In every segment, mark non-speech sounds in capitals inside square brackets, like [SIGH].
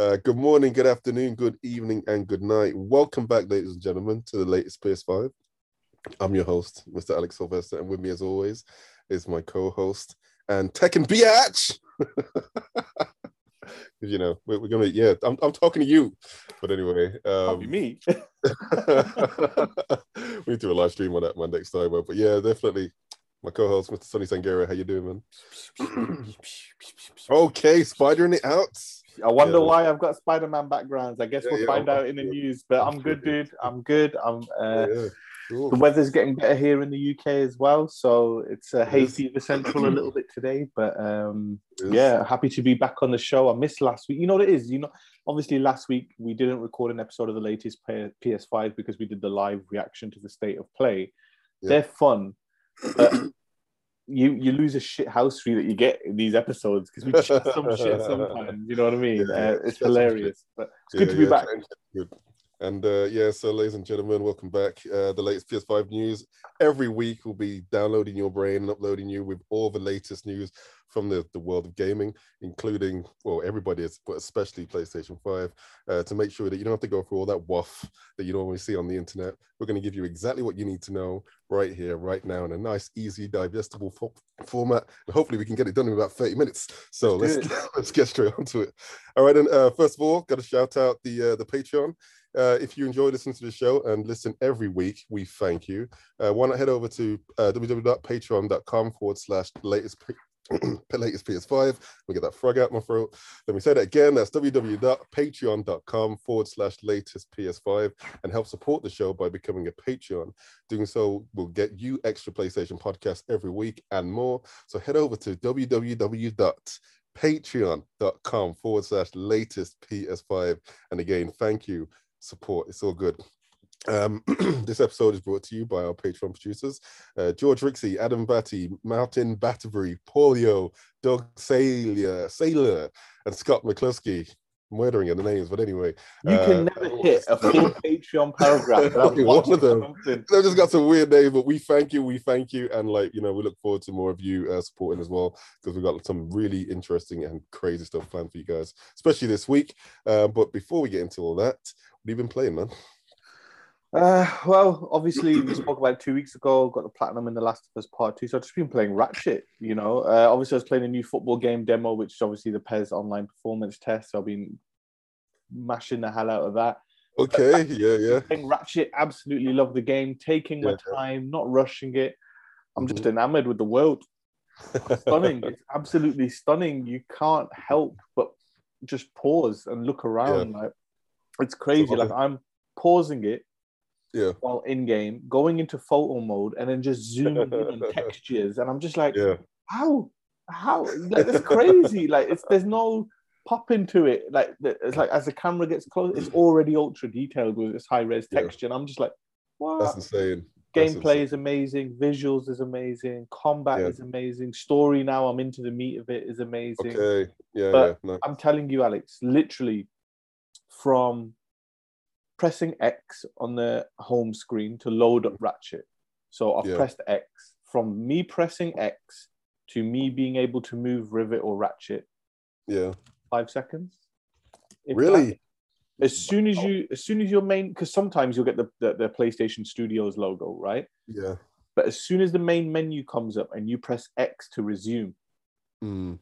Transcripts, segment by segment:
Uh, good morning, good afternoon, good evening, and good night. Welcome back, ladies and gentlemen, to the latest PS5. I'm your host, Mr. Alex Sylvester, and with me, as always, is my co-host and Tekken Biatch. [LAUGHS] you know, we're, we're, gonna, yeah, I'm, I'm talking to you. But anyway, um, me. [LAUGHS] [LAUGHS] we need to do a live stream on that one next time. But yeah, definitely my co-host, Mr. Sonny Sangera. How you doing, man? okay, spidering it out. I wonder yeah. why I've got Spider-Man backgrounds. I guess yeah, we'll find out in the news. But I'm good, dude. I'm good. I'm. Uh, the weather's getting better here in the UK as well, so it's uh, hay fever central a little bit today. But um, yeah, happy to be back on the show. I missed last week. You know what it is. You know, obviously last week we didn't record an episode of the latest PS5 because we did the live reaction to the state of play. They're fun, but you you lose a shit house fee that you get in these episodes because we chat some [LAUGHS] shit sometimes. You know what I mean? Yeah, uh, it's hilarious, but it's good yeah, to be back. Good. And uh, yeah, so ladies and gentlemen, welcome back. Uh, the latest PS5 news. Every week we'll be downloading your brain and uploading you with all the latest news from the, the world of gaming, including, well, everybody, is, but especially PlayStation 5, uh, to make sure that you don't have to go through all that waff that you normally see on the internet. We're going to give you exactly what you need to know right here, right now, in a nice, easy, digestible fo- format. And hopefully we can get it done in about 30 minutes. So let's, let's, [LAUGHS] let's get straight onto it. All right, and uh, first of all, got to shout out the uh, the Patreon. Uh, if you enjoy listening to the show and listen every week, we thank you. Uh, why not head over to uh, www.patreon.com forward slash latest [CLEARS THROAT] latest PS5. Let me get that frog out my throat. Let me say that again. That's www.patreon.com forward slash latest PS5 and help support the show by becoming a Patreon. Doing so will get you extra PlayStation podcasts every week and more. So head over to www.patreon.com forward slash latest PS5. And again, thank you. Support. It's all good. Um, [CLEARS THROAT] this episode is brought to you by our Patreon producers uh, George Rixey, Adam Batty, Martin Batterbury, Paulio, Doug Saylor, Sailor, and Scott McCluskey. Murdering in the names, but anyway, you uh, can never hit a full [LAUGHS] Patreon paragraph. one of them, they've just got some weird names, but we thank you, we thank you, and like you know, we look forward to more of you uh, supporting as well because we've got some really interesting and crazy stuff planned for you guys, especially this week. Uh, but before we get into all that, what have you been playing, man? Uh, well, obviously we spoke about two weeks ago. Got the platinum in the Last of Us Part Two, so I've just been playing Ratchet. You know, uh, obviously I was playing a new football game demo, which is obviously the PES online performance test. So I've been mashing the hell out of that. Okay, yeah, yeah. Playing Ratchet, absolutely love the game. Taking my time, not rushing it. I'm just mm-hmm. enamored with the world. [LAUGHS] stunning. it's absolutely stunning. You can't help but just pause and look around. Yeah. Like it's crazy. Like I'm pausing it yeah. while in game, going into photo mode, and then just zooming in on [LAUGHS] textures, and I'm just like, yeah. how, how, like it's crazy. like it's there's no pop into it. Like it's like as the camera gets close, it's already ultra detailed with this high res texture, yeah. and I'm just like, what? That's insane. Gameplay is amazing, visuals is amazing, combat yeah. is amazing, story now I'm into the meat of it is amazing. Okay, yeah, but yeah. I'm telling you, Alex, literally from pressing X on the home screen to load up Ratchet. So I've yeah. pressed X. From me pressing X to me being able to move Rivet or Ratchet. Yeah. Five seconds. really? That, as soon as you, as soon as your main, because sometimes you'll get the, the, the PlayStation Studios logo, right? Yeah. But as soon as the main menu comes up and you press X to resume, mm.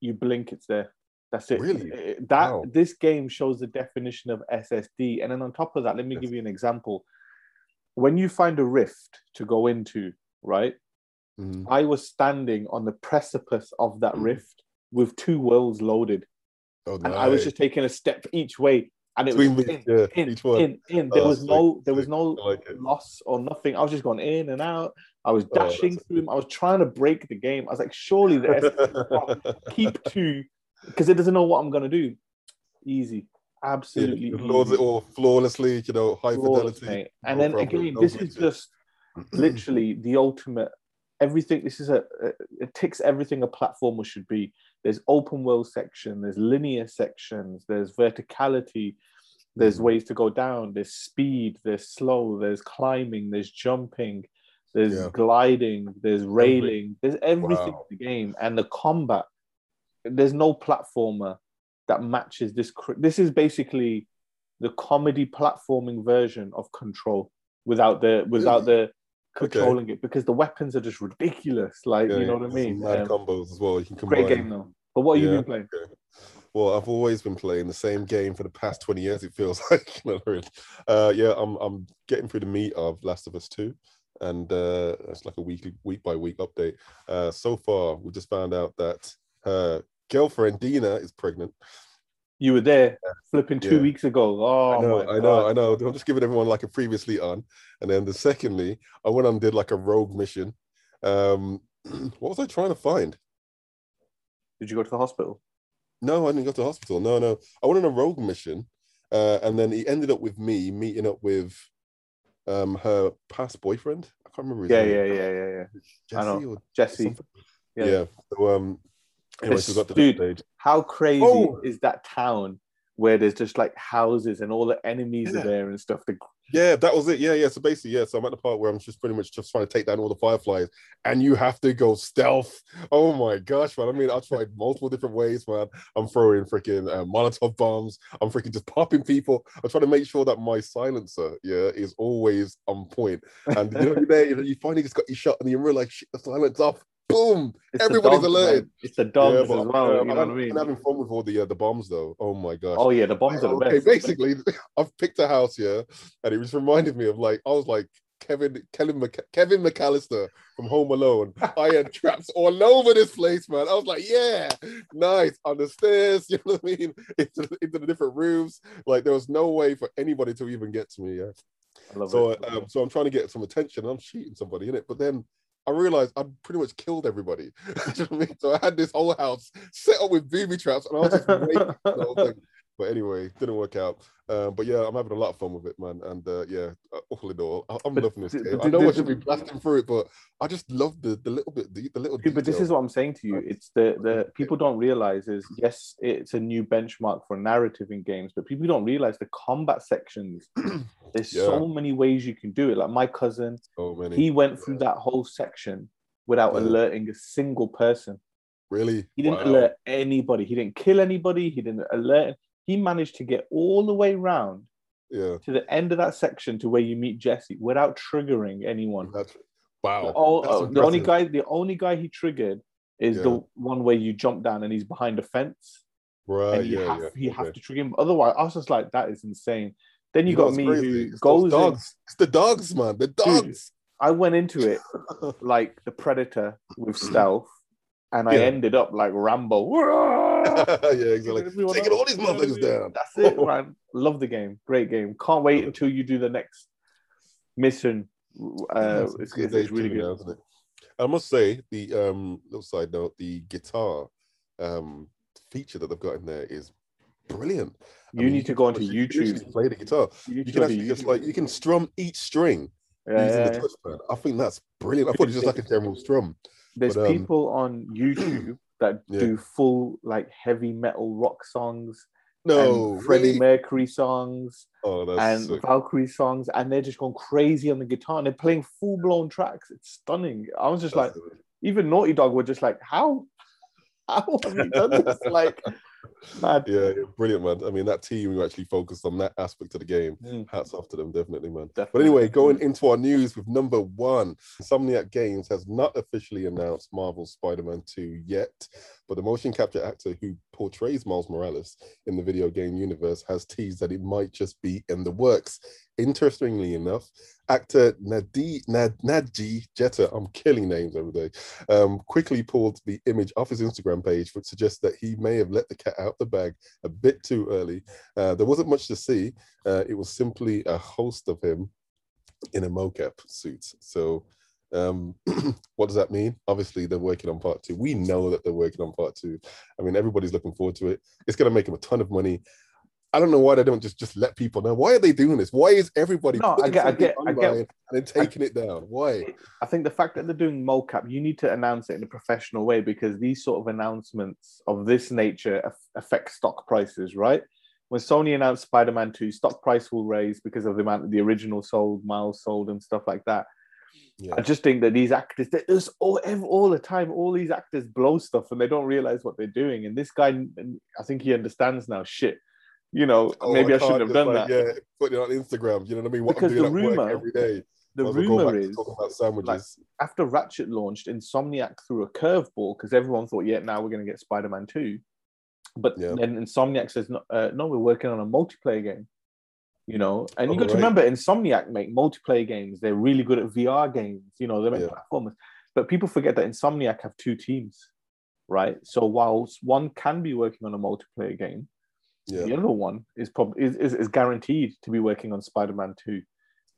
you blink, it's there. That's it. Really? That wow. this game shows the definition of SSD. And then on top of that, let me yes. give you an example. When you find a rift to go into, right? Mm. I was standing on the precipice of that mm. rift with two worlds loaded. Oh, nice. And I was just taking a step each way. And it Between was in, yeah, in, in, in. There oh, was no, there was no like loss or nothing. I was just going in and out. I was oh, dashing oh, through them. I was trying to break the game. I was like, surely the SSD [LAUGHS] keep two because it doesn't know what I'm gonna do. Easy, absolutely. Yeah, loads it all flawlessly, you know, high Flawless, fidelity. Mate. And no then problem, again, no this is just literally the ultimate. Everything. This is a. It ticks everything a platformer should be. There's open world section. There's linear sections. There's verticality. There's mm. ways to go down. There's speed. There's slow. There's climbing. There's jumping. There's yeah. gliding. There's railing. There's everything wow. in the game, and the combat there's no platformer that matches this. This is basically the comedy platforming version of Control without the without the controlling okay. it because the weapons are just ridiculous. Like yeah, you know what I mean? Mad um, combos as well. You can combine. Great game though. But what have yeah, you been playing? Okay. Well, I've always been playing the same game for the past 20 years, it feels [LAUGHS] like. [LAUGHS] uh, yeah, I'm I'm getting through the meat of Last of Us 2. And uh, it's like a weekly, week by week update. Uh, so far, we just found out that her girlfriend Dina is pregnant. You were there flipping two yeah. weeks ago. Oh, I know, I know, I know. I'm just giving everyone like a previously on. And then the secondly, I went and did like a rogue mission. Um, [CLEARS THROAT] what was I trying to find? Did you go to the hospital? No, I didn't go to the hospital. No, no. I went on a rogue mission. Uh, and then he ended up with me meeting up with um her past boyfriend. I can't remember his yeah, name. Yeah, yeah, yeah, yeah, Jesse I know. Jesse. Yeah. yeah. So um anyway, so dude, how crazy oh. is that town where there's just like houses and all the enemies yeah. are there and stuff. The yeah, that was it. Yeah, yeah. So basically, yeah. So I'm at the part where I'm just pretty much just trying to take down all the fireflies, and you have to go stealth. Oh my gosh, man! I mean, I tried multiple different ways, man. I'm throwing freaking uh, Molotov bombs. I'm freaking just popping people. I'm trying to make sure that my silencer, yeah, is always on point. And you know, [LAUGHS] you're there, you, know, you finally just got your shot, and you realize shit, the silence off boom, it's everybody's alerted. It's the dogs yeah, but, as well. Um, you know I'm, what I mean? I'm having fun with all the uh, the bombs though. Oh my gosh. Oh yeah, the bombs are the okay, best. Basically, [LAUGHS] I've picked a house here, and it was reminded me of like I was like Kevin Kevin, Mc, Kevin McAllister from Home Alone. I had [LAUGHS] traps all over this place, man. I was like, yeah, nice on the stairs. [LAUGHS] You know what I mean? Into, into the different rooms. Like there was no way for anybody to even get to me. Yeah. so, um, so I'm trying to get some attention. I'm cheating somebody in it, but then I realized I'd pretty much killed everybody. [LAUGHS] So I had this whole house set up with booby traps, and I was just waiting. But anyway, didn't work out. Um, but yeah, I'm having a lot of fun with it, man. And uh, yeah, all in all, I'm loving this game. I know I should be blasting through it, but I just love the the little bit, the, the little. Dude, but this is what I'm saying to you. It's the the [LAUGHS] people don't realize is yes, it's a new benchmark for narrative in games, but people don't realize the combat sections. [CLEARS THROAT] There's yeah. so many ways you can do it. Like my cousin, so many. he went through yeah. that whole section without yeah. alerting a single person. Really? He didn't wow. alert anybody. He didn't kill anybody. He didn't alert he managed to get all the way round yeah. to the end of that section to where you meet Jesse without triggering anyone. That's, wow. The, all, That's oh, the only guy, the only guy he triggered is yeah. the one where you jump down and he's behind a fence. Right. And you yeah, have, yeah. you okay. have to trigger him. Otherwise, I was just like, that is insane. Then you, you got me crazy. who it's goes dogs. In, it's the dogs, man. The dogs. Dude, I went into it [LAUGHS] like the predator with [CLEARS THROAT] stealth and I ended up like Rambo. [LAUGHS] [LAUGHS] yeah, exactly. Taking all these motherfuckers down. That's it, [LAUGHS] man. Love the game. Great game. Can't wait until you do the next mission. Uh, it's, it's, it's really good. Now, isn't it? I must say, the um, little side note, the guitar um, feature that they've got in there is brilliant. You I mean, need to go onto YouTube. Play the guitar. You, you can actually just like you can strum each string yeah, using yeah, the touchpad. I think that's brilliant. I thought it was just like a general strum. There's but, um, people on YouTube [CLEARS THROAT] that yeah. do full like heavy metal rock songs. No, Freddie really? Mercury songs oh, and sick. Valkyrie songs, and they're just going crazy on the guitar and they're playing full blown tracks. It's stunning. I was just that's like, even Naughty Dog were just like, how, [LAUGHS] how have you done this? like, [LAUGHS] Mad. Yeah, brilliant, man. I mean, that team who actually focused on that aspect of the game. Mm. Hats off to them, definitely, man. Definitely. But anyway, going into our news with number one, Insomniac Games has not officially announced Marvel's Spider-Man 2 yet, but the motion capture actor who portrays Miles Morales in the video game universe has teased that it might just be in the works. Interestingly enough, actor Nadi, Nad, Nadji Jeter, I'm killing names every day, um, quickly pulled the image off his Instagram page, which suggests that he may have let the cat out the bag a bit too early. Uh, there wasn't much to see. Uh, it was simply a host of him in a mocap suit. So um, [CLEARS THROAT] what does that mean? Obviously, they're working on part two. We know that they're working on part two. I mean, everybody's looking forward to it. It's going to make them a ton of money. I don't know why they don't just just let people know. Why are they doing this? Why is everybody no, I get, I get, I get, and then taking I, it down? Why? I think the fact that they're doing mocap, you need to announce it in a professional way because these sort of announcements of this nature affect stock prices, right? When Sony announced Spider-Man 2, stock price will raise because of the amount of the original sold, miles sold, and stuff like that. Yeah. I just think that these actors, there's all all the time, all these actors blow stuff and they don't realize what they're doing. And this guy, I think he understands now. Shit, you know, oh, maybe I, I shouldn't have done like, that. Yeah, putting it on Instagram. You know what I mean? What because I'm doing the rumor, every day. The rumor is like, after Ratchet launched, Insomniac threw a curveball because everyone thought, yeah, now we're going to get Spider-Man Two, but yeah. then Insomniac says, no, uh, no, we're working on a multiplayer game you know. And oh, you got right. to remember, Insomniac make multiplayer games. They're really good at VR games. You know, they make yeah. platformers. But people forget that Insomniac have two teams, right? So whilst one can be working on a multiplayer game, yeah. the other one is probably is, is, is guaranteed to be working on Spider-Man Two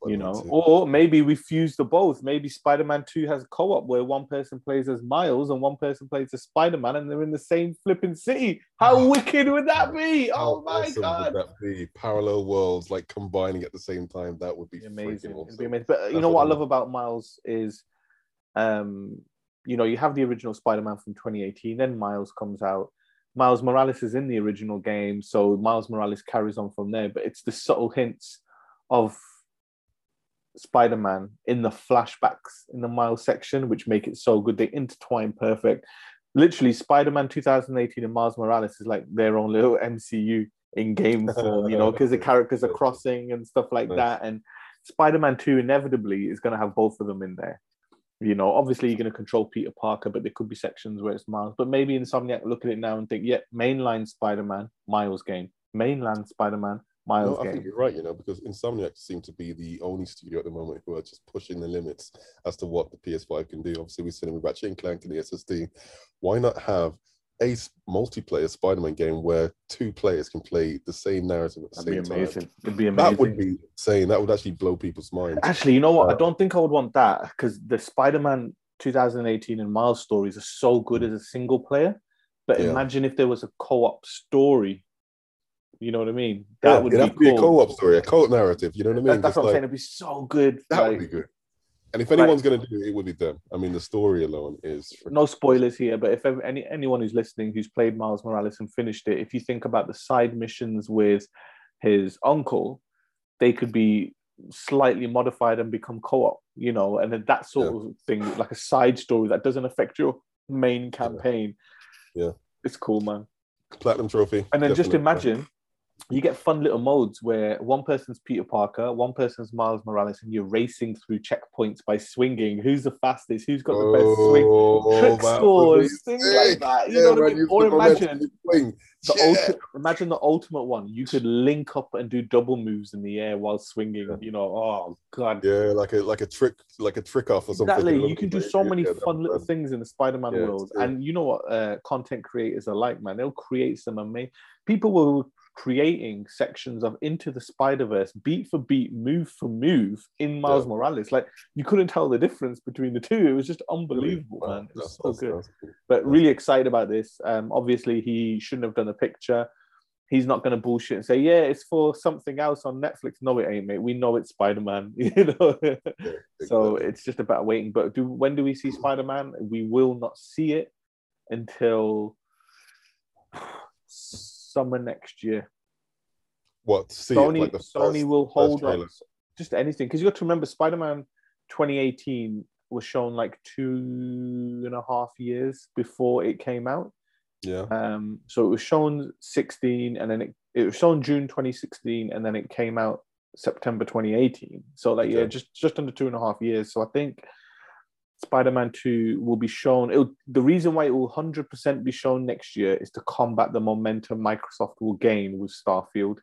you know, or maybe we fuse the both. Maybe Spider-Man 2 has a co-op where one person plays as Miles and one person plays as Spider-Man and they're in the same flipping city. How wicked would that be? Oh my awesome god. Would that be parallel worlds like combining at the same time? That would be amazing. Awesome. Be amazing. But uh, you That's know what I love about Miles is um, you know, you have the original Spider-Man from 2018, then Miles comes out. Miles Morales is in the original game, so Miles Morales carries on from there, but it's the subtle hints of Spider-Man in the flashbacks in the Miles section, which make it so good. They intertwine perfect. Literally, Spider-Man 2018 and Miles Morales is like their own little [LAUGHS] MCU in game form, you know, because the [LAUGHS] characters are crossing and stuff like nice. that. And Spider-Man 2 inevitably is going to have both of them in there. You know, obviously you're going to control Peter Parker, but there could be sections where it's Miles. But maybe Insomniac look at it now and think, yeah, mainline Spider-Man, Miles game. Mainland Spider-Man, Miles no, I think you're right, you know, because Insomniac seem to be the only studio at the moment who are just pushing the limits as to what the PS5 can do. Obviously, we've seen sitting with Ratchet and Clank and the SSD. Why not have a multiplayer Spider-Man game where two players can play the same narrative at the That'd same be amazing. time? It'd be amazing. That would be saying that would actually blow people's minds. Actually, you know what? Uh, I don't think I would want that because the Spider-Man 2018 and Miles stories are so good as a single player. But yeah. imagine if there was a co-op story you know what I mean? That yeah, would be, cool. be, a co-op story, a co-op narrative. You know what I mean? That, that's what like, I'm saying. It'd be so good. That like, would be good. And if anyone's like, going to do it, it would be them. I mean, the story alone is no spoilers here. But if any anyone who's listening who's played Miles Morales and finished it, if you think about the side missions with his uncle, they could be slightly modified and become co-op. You know, and then that sort yeah. of thing, like a side story that doesn't affect your main campaign. Yeah, yeah. it's cool, man. Platinum trophy. And then Definitely. just imagine you get fun little modes where one person's Peter Parker, one person's Miles Morales, and you're racing through checkpoints by swinging. Who's the fastest? Who's got the best swing? Oh, Trick scores, things like that. You yeah, know what I mean? Or imagine the yeah. ulti- imagine the ultimate one. You could link up and do double moves in the air while swinging. Yeah. You know, oh god. Yeah, like a like a trick, like a trick off or something. Exactly. You can do so many fun little things in the Spider-Man world, and you know what? Uh, content creators are like, man. They'll create some amazing. People will creating sections of Into the Spider Verse, beat for beat, move for move in Miles yeah. Morales. Like you couldn't tell the difference between the two. It was just unbelievable, wow. man. It was so good. Cool. But really excited about this. Um, obviously, he shouldn't have done a picture. He's not going to bullshit and say, "Yeah, it's for something else on Netflix." No, it ain't, mate. We know it's Spider Man. [LAUGHS] You know, yeah, so it's just about waiting. But do when do we see Spider Man? We will not see it until summer next year. What? See Sony, like Sony will hold on just anything because you got to remember Spider Man 2018 was shown like two and a half years before it came out. Yeah. Um. So it was shown 16, and then it it was shown June 2016, and then it came out September 2018. So like okay. yeah, just just under two and a half years. So I think Spider-Man 2 will be shown. It'll, the reason why it will 100% be shown next year is to combat the momentum Microsoft will gain with Starfield.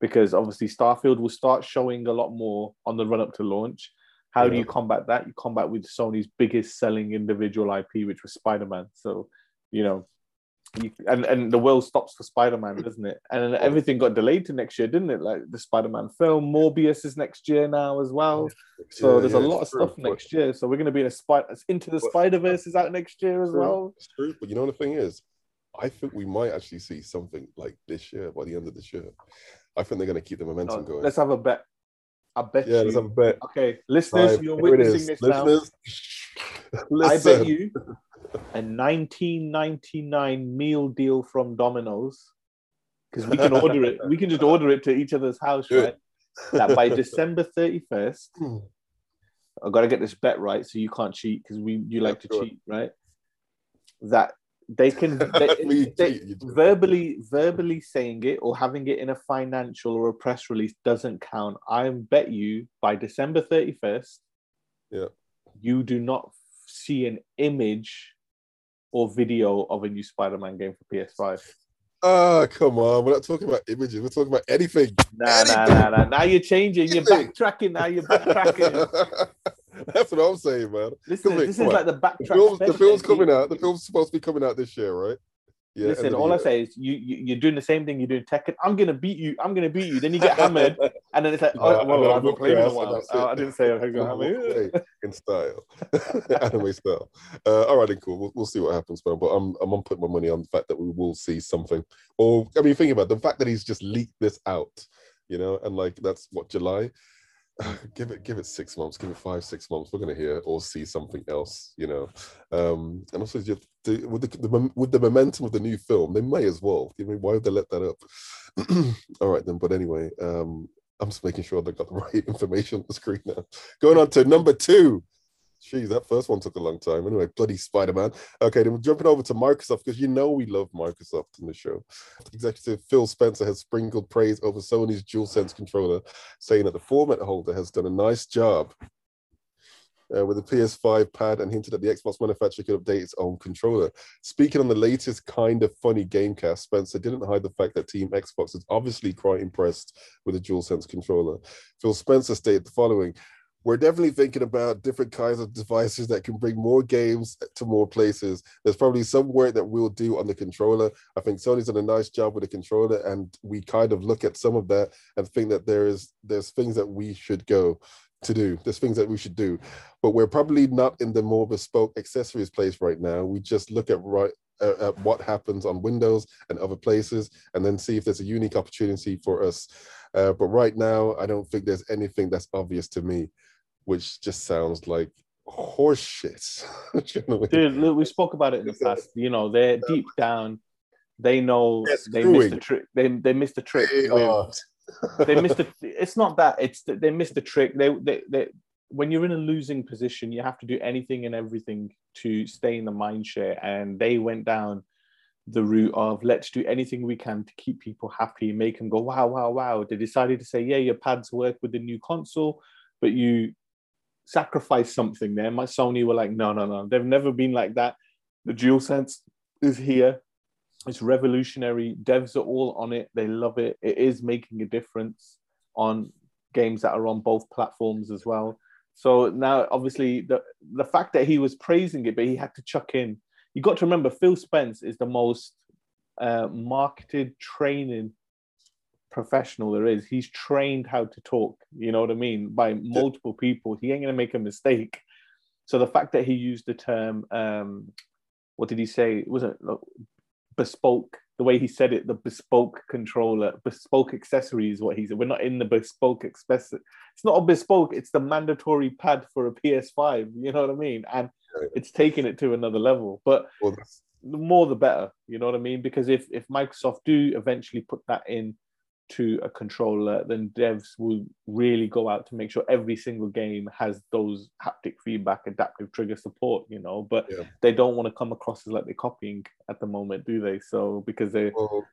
Because obviously Starfield will start showing a lot more on the run up to launch. How yeah. do you combat that? You combat with Sony's biggest selling individual IP, which was Spider-Man. So, you know, you, and and the world stops for Spider-Man, doesn't it? And everything got delayed to next year, didn't it? Like the Spider-Man film, Morbius is next year now as well. So yeah, there's yeah, a lot of true. stuff next year. So we're going to be in a spider into the Spider Verse is out next year as well. It's true, but you know the thing is, I think we might actually see something like this year by the end of this year. I think they're going to keep the momentum oh, going. Let's have a bet. I bet yeah, you. let's have a bet. Okay, listeners, you're witnessing this listeners, now. I bet you [LAUGHS] a 1999 meal deal from Domino's because we can order it. We can just order it to each other's house, right? that by December 31st, I've got to get this bet right, so you can't cheat because we you like to cheat, right? That they can [LAUGHS] they, they, verbally verbally saying it or having it in a financial or a press release doesn't count. I bet you by December thirty first, yeah, you do not see an image or video of a new Spider-Man game for PS5. Oh, ah, come on. We're not talking about images. We're talking about anything. Nah, anything. nah, nah, nah. Now you're changing. You're backtracking. Now you're backtracking. [LAUGHS] That's what I'm saying, man. Listen, this is like the backtrack. The, film, the film's coming out. The film's supposed to be coming out this year, right? Yeah, Listen, all I say is you, you are doing the same thing you're doing Tekken. I'm gonna beat you. I'm gonna beat you. Then you get hammered, [LAUGHS] and then it's like, oh, well, I've been playing in a while. Oh, I didn't say I was [LAUGHS] in style, [LAUGHS] anime style. Uh, all right, then cool. We'll, we'll see what happens, man. But I'm I'm gonna put my money on the fact that we will see something. Or I mean, think about it, the fact that he's just leaked this out, you know, and like that's what July. [LAUGHS] give it give it six months give it five six months. We're going to hear or see something else you know? Um and also with the, the, with the momentum of the new film they may as well. I mean, why would they let that up? [CLEARS THROAT] All right then but anyway um i'm just making sure they got the [LAUGHS] right information on the screen now. Going on to number two Jeez, that first one took a long time. Anyway, bloody Spider Man. Okay, then we're jumping over to Microsoft because you know we love Microsoft in the show. Executive Phil Spencer has sprinkled praise over Sony's DualSense controller, saying that the format holder has done a nice job uh, with the PS5 pad and hinted that the Xbox manufacturer could update its own controller. Speaking on the latest Kinda Funny Gamecast, Spencer didn't hide the fact that Team Xbox is obviously quite impressed with the DualSense controller. Phil Spencer stated the following we're definitely thinking about different kinds of devices that can bring more games to more places. There's probably some work that we'll do on the controller. I think Sony's done a nice job with the controller, and we kind of look at some of that and think that there is there's things that we should go to do. There's things that we should do, but we're probably not in the more bespoke accessories place right now. We just look at right uh, at what happens on Windows and other places, and then see if there's a unique opportunity for us. Uh, but right now, I don't think there's anything that's obvious to me which just sounds like horseshit. [LAUGHS] Dude, look, we spoke about it in the past. You know, they're deep down, they know they missed the trick. They they missed the trick. They, they missed [LAUGHS] the. It's not that. It's they missed the trick. They, they they when you're in a losing position, you have to do anything and everything to stay in the mind share. And they went down the route of let's do anything we can to keep people happy, make them go wow wow wow. They decided to say yeah, your pads work with the new console, but you sacrifice something there. My Sony were like, no, no, no. They've never been like that. The DualSense is here. It's revolutionary. Devs are all on it. They love it. It is making a difference on games that are on both platforms as well. So now, obviously, the the fact that he was praising it, but he had to chuck in. You got to remember, Phil Spence is the most uh, marketed training professional there is. He's trained how to talk, you know what I mean, by multiple people. He ain't gonna make a mistake. So the fact that he used the term, um, what did he say? It wasn't bespoke. The way he said it, the bespoke controller, bespoke accessory is what he said. We're not in the bespoke express. It's not a bespoke. It's the mandatory pad for a PS5. You know what I mean? And it's taking it to another level. But well, the more the better. You know what I mean? Because if if Microsoft do eventually put that in to a controller, then devs will really go out to make sure every single game has those haptic feedback, adaptive trigger support, you know. But yeah. they don't want to come across as like they're copying at the moment, do they? So because they're well,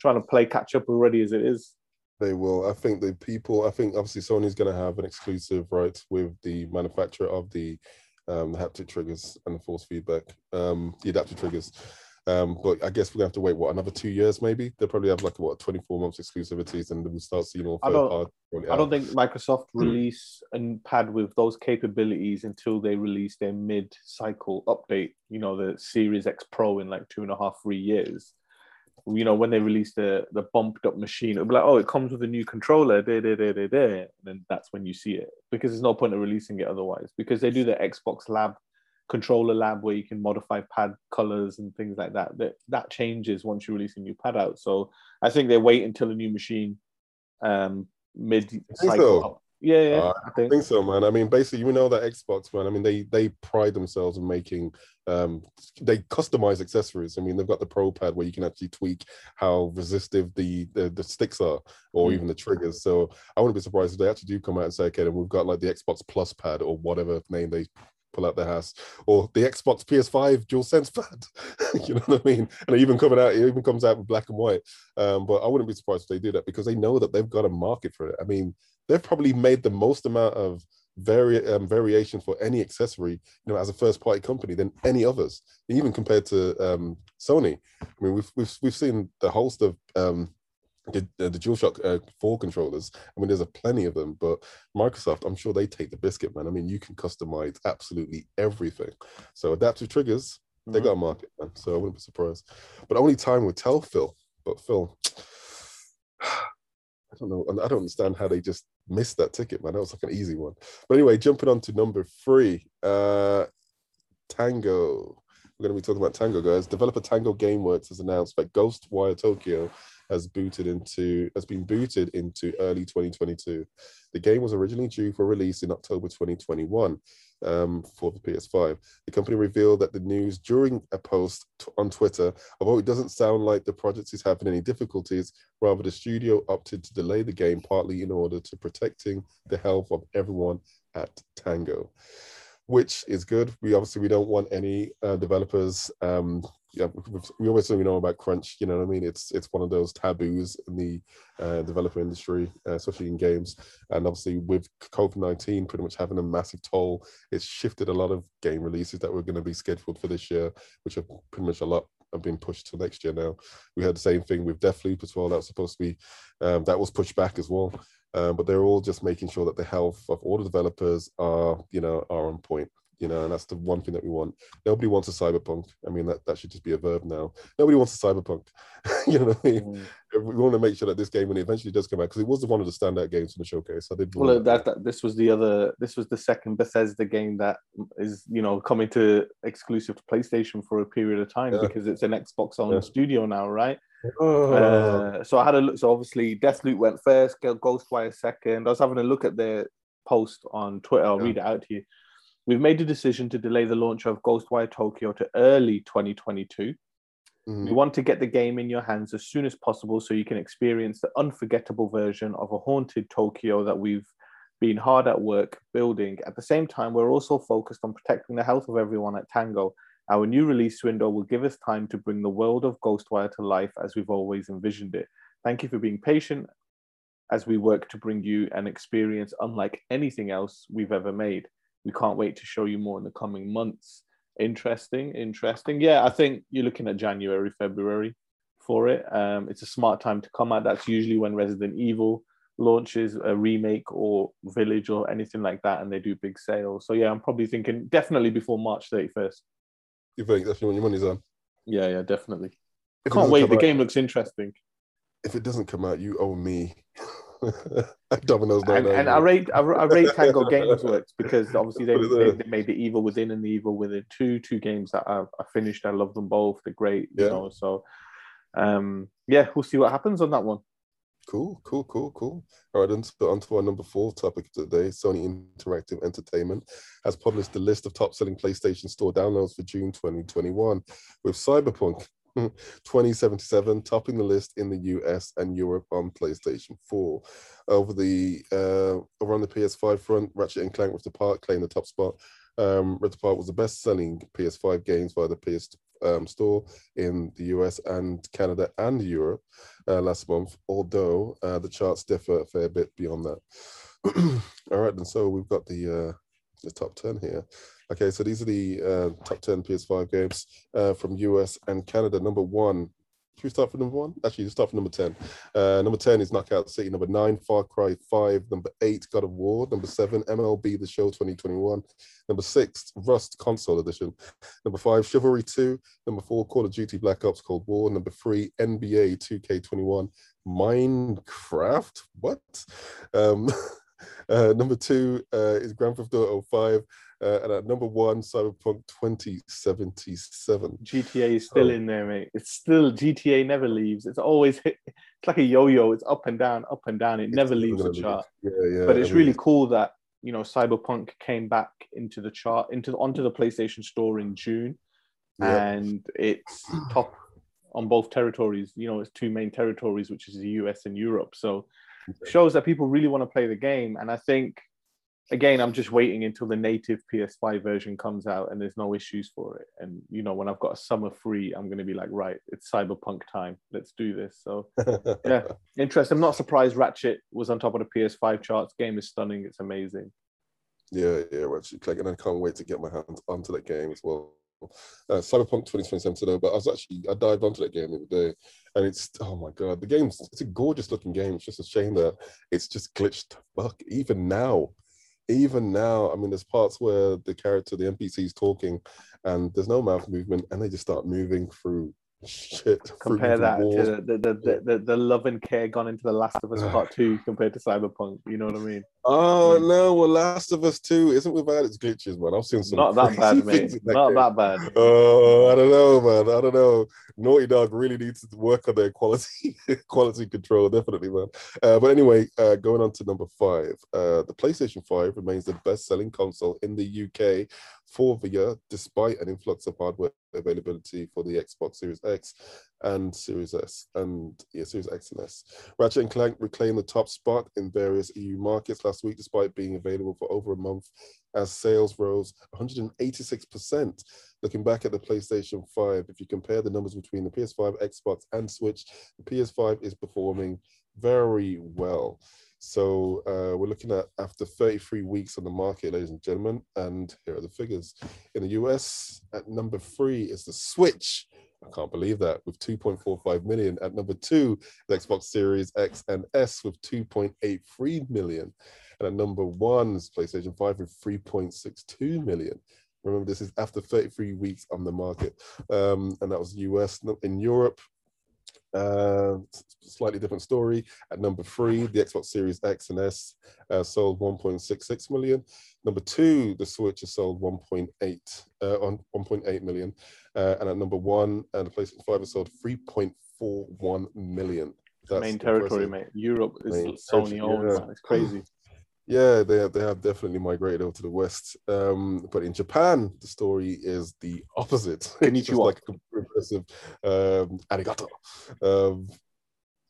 trying to play catch up already as it is. They will. I think the people. I think obviously Sony's going to have an exclusive right with the manufacturer of the um, haptic triggers and the force feedback, um, the adaptive triggers. Um, but I guess we're gonna have to wait what another two years maybe. They'll probably have like what 24 months exclusivities and then we'll start seeing all I don't, I don't think Microsoft release a pad with those capabilities until they release their mid-cycle update, you know, the Series X Pro in like two and a half, three years. You know, when they release the the bumped up machine, it'll be like, oh, it comes with a new controller, da, da, da, da, da. and then that's when you see it. Because there's no point in releasing it otherwise. Because they do the Xbox Lab controller lab where you can modify pad colors and things like that. That that changes once you release a new pad out. So I think they wait until a new machine um, mid cycle. Yeah, yeah. Uh, I, think. I, think. so, man. I mean, basically, you know that Xbox, man. I mean, they they pride themselves in making um they customize accessories. I mean, they've got the Pro Pad where you can actually tweak how resistive the the, the sticks are, or mm. even the triggers. So I wouldn't be surprised if they actually do come out and say, okay, then we've got like the Xbox Plus Pad or whatever name they pull out their house, or the Xbox PS5 Dual Sense pad. [LAUGHS] you know what I mean? And it even coming out, it even comes out in black and white. Um, but I wouldn't be surprised if they do that because they know that they've got a market for it. I mean, they've probably made the most amount of vari- um, variation for any accessory, you know, as a first party company than any others, even compared to um, Sony. I mean, we've we've we've seen the host of um, the, uh, the DualShock uh, 4 controllers. I mean, there's a plenty of them, but Microsoft, I'm sure they take the biscuit, man. I mean, you can customize absolutely everything. So adaptive triggers, mm-hmm. they got a market, man. So I wouldn't be surprised. But only time will tell, Phil. But Phil, [SIGHS] I don't know. I don't understand how they just missed that ticket, man. That was like an easy one. But anyway, jumping on to number three, uh, Tango. We're going to be talking about Tango, guys. Developer Tango Gameworks has announced that Ghostwire Tokyo has booted into has been booted into early 2022. The game was originally due for release in October 2021 um, for the PS5. The company revealed that the news during a post t- on Twitter, although it doesn't sound like the project is having any difficulties, rather the studio opted to delay the game partly in order to protecting the health of everyone at Tango which is good. We obviously we don't want any uh, developers um, yeah, we always say we know about crunch. You know what I mean? It's it's one of those taboos in the uh, developer industry, uh, especially in games. And obviously, with COVID nineteen pretty much having a massive toll, it's shifted a lot of game releases that were going to be scheduled for this year, which are pretty much a lot have been pushed to next year now. We had the same thing with Deathloop as well. That was supposed to be um, that was pushed back as well. Um, but they're all just making sure that the health of all the developers are, you know, are on point you know, and that's the one thing that we want. Nobody wants a cyberpunk. I mean, that, that should just be a verb now. Nobody wants a cyberpunk. [LAUGHS] you know what I mean? Mm. We want to make sure that this game, when it eventually does come out, because it was one of the standout games from the showcase. I did. Well, that, that, this was the other. This was the second Bethesda game that is, you know, coming to exclusive to PlayStation for a period of time yeah. because it's an Xbox owned yeah. studio now, right? Oh. Uh, so I had a look. So obviously, Deathloop went first, Ghostwire second. I was having a look at their post on Twitter. I'll yeah. read it out to you. We've made a decision to delay the launch of Ghostwire Tokyo to early 2022. Mm-hmm. We want to get the game in your hands as soon as possible so you can experience the unforgettable version of a haunted Tokyo that we've been hard at work building. At the same time, we're also focused on protecting the health of everyone at Tango. Our new release window will give us time to bring the world of Ghostwire to life as we've always envisioned it. Thank you for being patient as we work to bring you an experience unlike anything else we've ever made we can't wait to show you more in the coming months. Interesting, interesting. Yeah, I think you're looking at January, February for it. Um, it's a smart time to come out. That's usually when Resident Evil launches a remake or Village or anything like that, and they do big sales. So yeah, I'm probably thinking definitely before March 31st. You think definitely when your money's on? Yeah, yeah, definitely. If Can't wait. The out, game looks interesting. If it doesn't come out, you owe me [LAUGHS] [LAUGHS] Domino's and, and I rate I, I rate Tango [LAUGHS] Games Works because obviously they, they, they, made the Evil Within and the Evil Within two two games that I, I finished. I love them both. They're great. Yeah. You know, so um, yeah, we'll see what happens on that one. Cool, cool, cool, cool. All right, then so on to our number four topic today. Sony Interactive Entertainment has published the list of top selling PlayStation Store downloads for June 2021, with Cyberpunk [LAUGHS] 2077 topping the list in the US and Europe on PlayStation 4. Over the uh, over on the PS5 front, Ratchet and Clank Rift Apart claimed the top spot. Um, Rift Apart was the best-selling PS5 games via the PS um, store in the US and Canada and Europe uh, last month. Although uh, the charts differ a fair bit beyond that. [CLEARS THROAT] All right, and so we've got the uh, the top ten here. Okay, so these are the uh, top 10 PS5 games uh, from US and Canada. Number one, should we start from number one? Actually, start from number 10. Uh, number 10 is Knockout City. Number nine, Far Cry 5. Number eight, God of War. Number seven, MLB The Show 2021. Number six, Rust Console Edition. Number five, Chivalry 2. Number four, Call of Duty Black Ops Cold War. Number three, NBA 2K21. Minecraft? What? Um, [LAUGHS] [LAUGHS] Uh, number two uh, is Grand Theft Auto 5. Uh, and at number one, Cyberpunk 2077. GTA is still oh. in there, mate. It's still GTA never leaves. It's always hit, [LAUGHS] it's like a yo-yo. It's up and down, up and down. It it's never leaves the chart. Yeah, yeah. But it's I mean, really cool that you know Cyberpunk came back into the chart, into onto the PlayStation Store in June, yeah. and it's [CLEARS THROAT] top on both territories. You know, it's two main territories, which is the US and Europe. So [LAUGHS] shows that people really want to play the game. And I think, again, I'm just waiting until the native PS5 version comes out and there's no issues for it. And, you know, when I've got a summer free, I'm going to be like, right, it's cyberpunk time. Let's do this. So, [LAUGHS] yeah, interesting. I'm not surprised Ratchet was on top of the PS5 charts. Game is stunning. It's amazing. Yeah, yeah, Ratchet Clank. And I can't wait to get my hands onto that game as well. Uh, Cyberpunk 2027 today, but I was actually I dived onto that game the other day, and it's oh my god, the game's it's a gorgeous looking game. It's just a shame that it's just glitched. Fuck, even now, even now, I mean, there's parts where the character, the NPC is talking, and there's no mouth movement, and they just start moving through shit. [LAUGHS] Compare that to the the, the, the, the love and care gone into the Last of Us Part [SIGHS] Two compared to Cyberpunk. You know what I mean? Oh no, well, Last of Us Two isn't without its glitches, man. I've seen some not that bad, mate. Not game. that bad. [LAUGHS] Oh, I don't know, man. I don't know. Naughty Dog really needs to work on their quality [LAUGHS] quality control, definitely, man. Uh, but anyway, uh, going on to number five, uh, the PlayStation Five remains the best-selling console in the UK for the year, despite an influx of hardware availability for the Xbox Series X and Series S and yeah, Series X and S. Ratchet and Clank reclaimed the top spot in various EU markets last week, despite being available for over a month, as sales rose 186%. Looking back at the PlayStation 5, if you compare the numbers between the PS5, Xbox, and Switch, the PS5 is performing very well. So uh, we're looking at after 33 weeks on the market, ladies and gentlemen, and here are the figures. In the US, at number three is the Switch. I can't believe that with 2.45 million. At number two, the Xbox Series X and S with 2.83 million. And at number one is PlayStation 5 with 3.62 million. Remember, this is after 33 weeks on the market. Um, and that was US. In Europe, uh, slightly different story. At number three, the Xbox Series X and S uh, sold 1.66 million. Number two, the Switch has sold 1.8 uh, on 1.8 million, uh, and at number one, and uh, the PlayStation Five has sold 3.41 million. That's main territory, mate. Europe is main Sony owned. Yeah. It's crazy. Yeah, they have, they have definitely migrated over to the west. Um, but in Japan, the story is the opposite. [LAUGHS] it's like a progressive um, arigato. Um,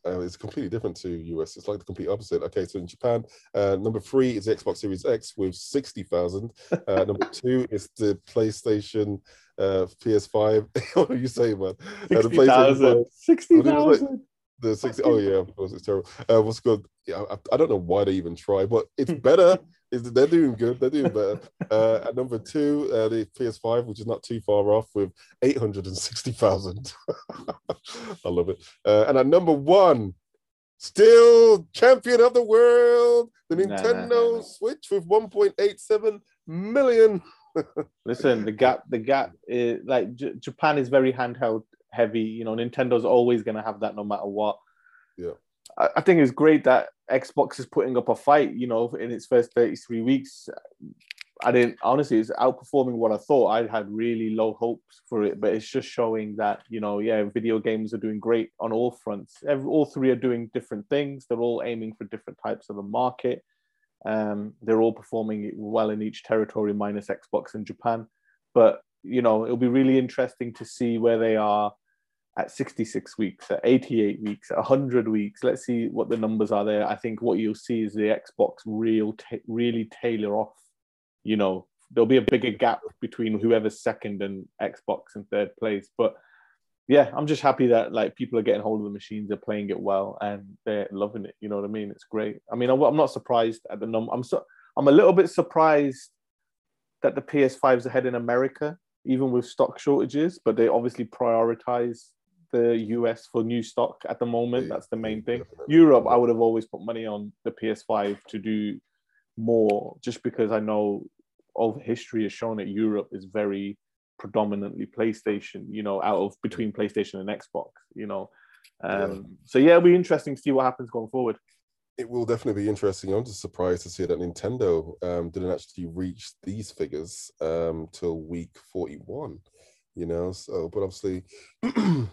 uh, it's completely different to US. It's like the complete opposite. Okay, so in Japan, uh, number three is the Xbox Series X with 60,000. Uh, [LAUGHS] number two is the PlayStation uh, PS5. [LAUGHS] what are you saying, man? 60,000. Uh, 60,000 the 60 oh yeah of course it's terrible. Uh, what's good yeah I, I, don't know why they even try but it's [LAUGHS] better. Is they're doing good they're doing better. Uh at number two uh, the ps5 which is not too far off with 860000 [LAUGHS] i love it. Uh, and at number one still champion of the world the nintendo nah, nah, nah, switch with 1.87 million. [LAUGHS] Listen the gap the gap is like J- japan is very handheld heavy. You know, Nintendo's always going to have that no matter what. Yeah. I, I think it's great that Xbox is putting up a fight, you know, in its first 33 weeks. I didn't honestly, it's outperforming what I thought. I had really low hopes for it, but it's just showing that you know, yeah, video games are doing great on all fronts. Every, all three are doing different things. They're all aiming for different types of the market. Um, they're all performing well in each territory, minus Xbox in Japan. But you know, it'll be really interesting to see where they are at 66 weeks, at 88 weeks, at 100 weeks. Let's see what the numbers are there. I think what you'll see is the Xbox real t- really tailor off. You know, there'll be a bigger gap between whoever's second and Xbox in third place. But yeah, I'm just happy that like people are getting hold of the machines, they're playing it well, and they're loving it. You know what I mean? It's great. I mean, I'm, I'm not surprised at the number. I'm so I'm a little bit surprised that the PS5s ahead in America, even with stock shortages, but they obviously prioritize the US for new stock at the moment. That's the main thing. Europe, I would have always put money on the PS5 to do more, just because I know all history has shown that Europe is very predominantly PlayStation. You know, out of between PlayStation and Xbox. You know, um, yeah. so yeah, it'll be interesting to see what happens going forward. it will definitely be interesting. I'm just surprised to see that Nintendo um, didn't actually reach these figures um, till week 41. You know, so but obviously. [CLEARS THROAT]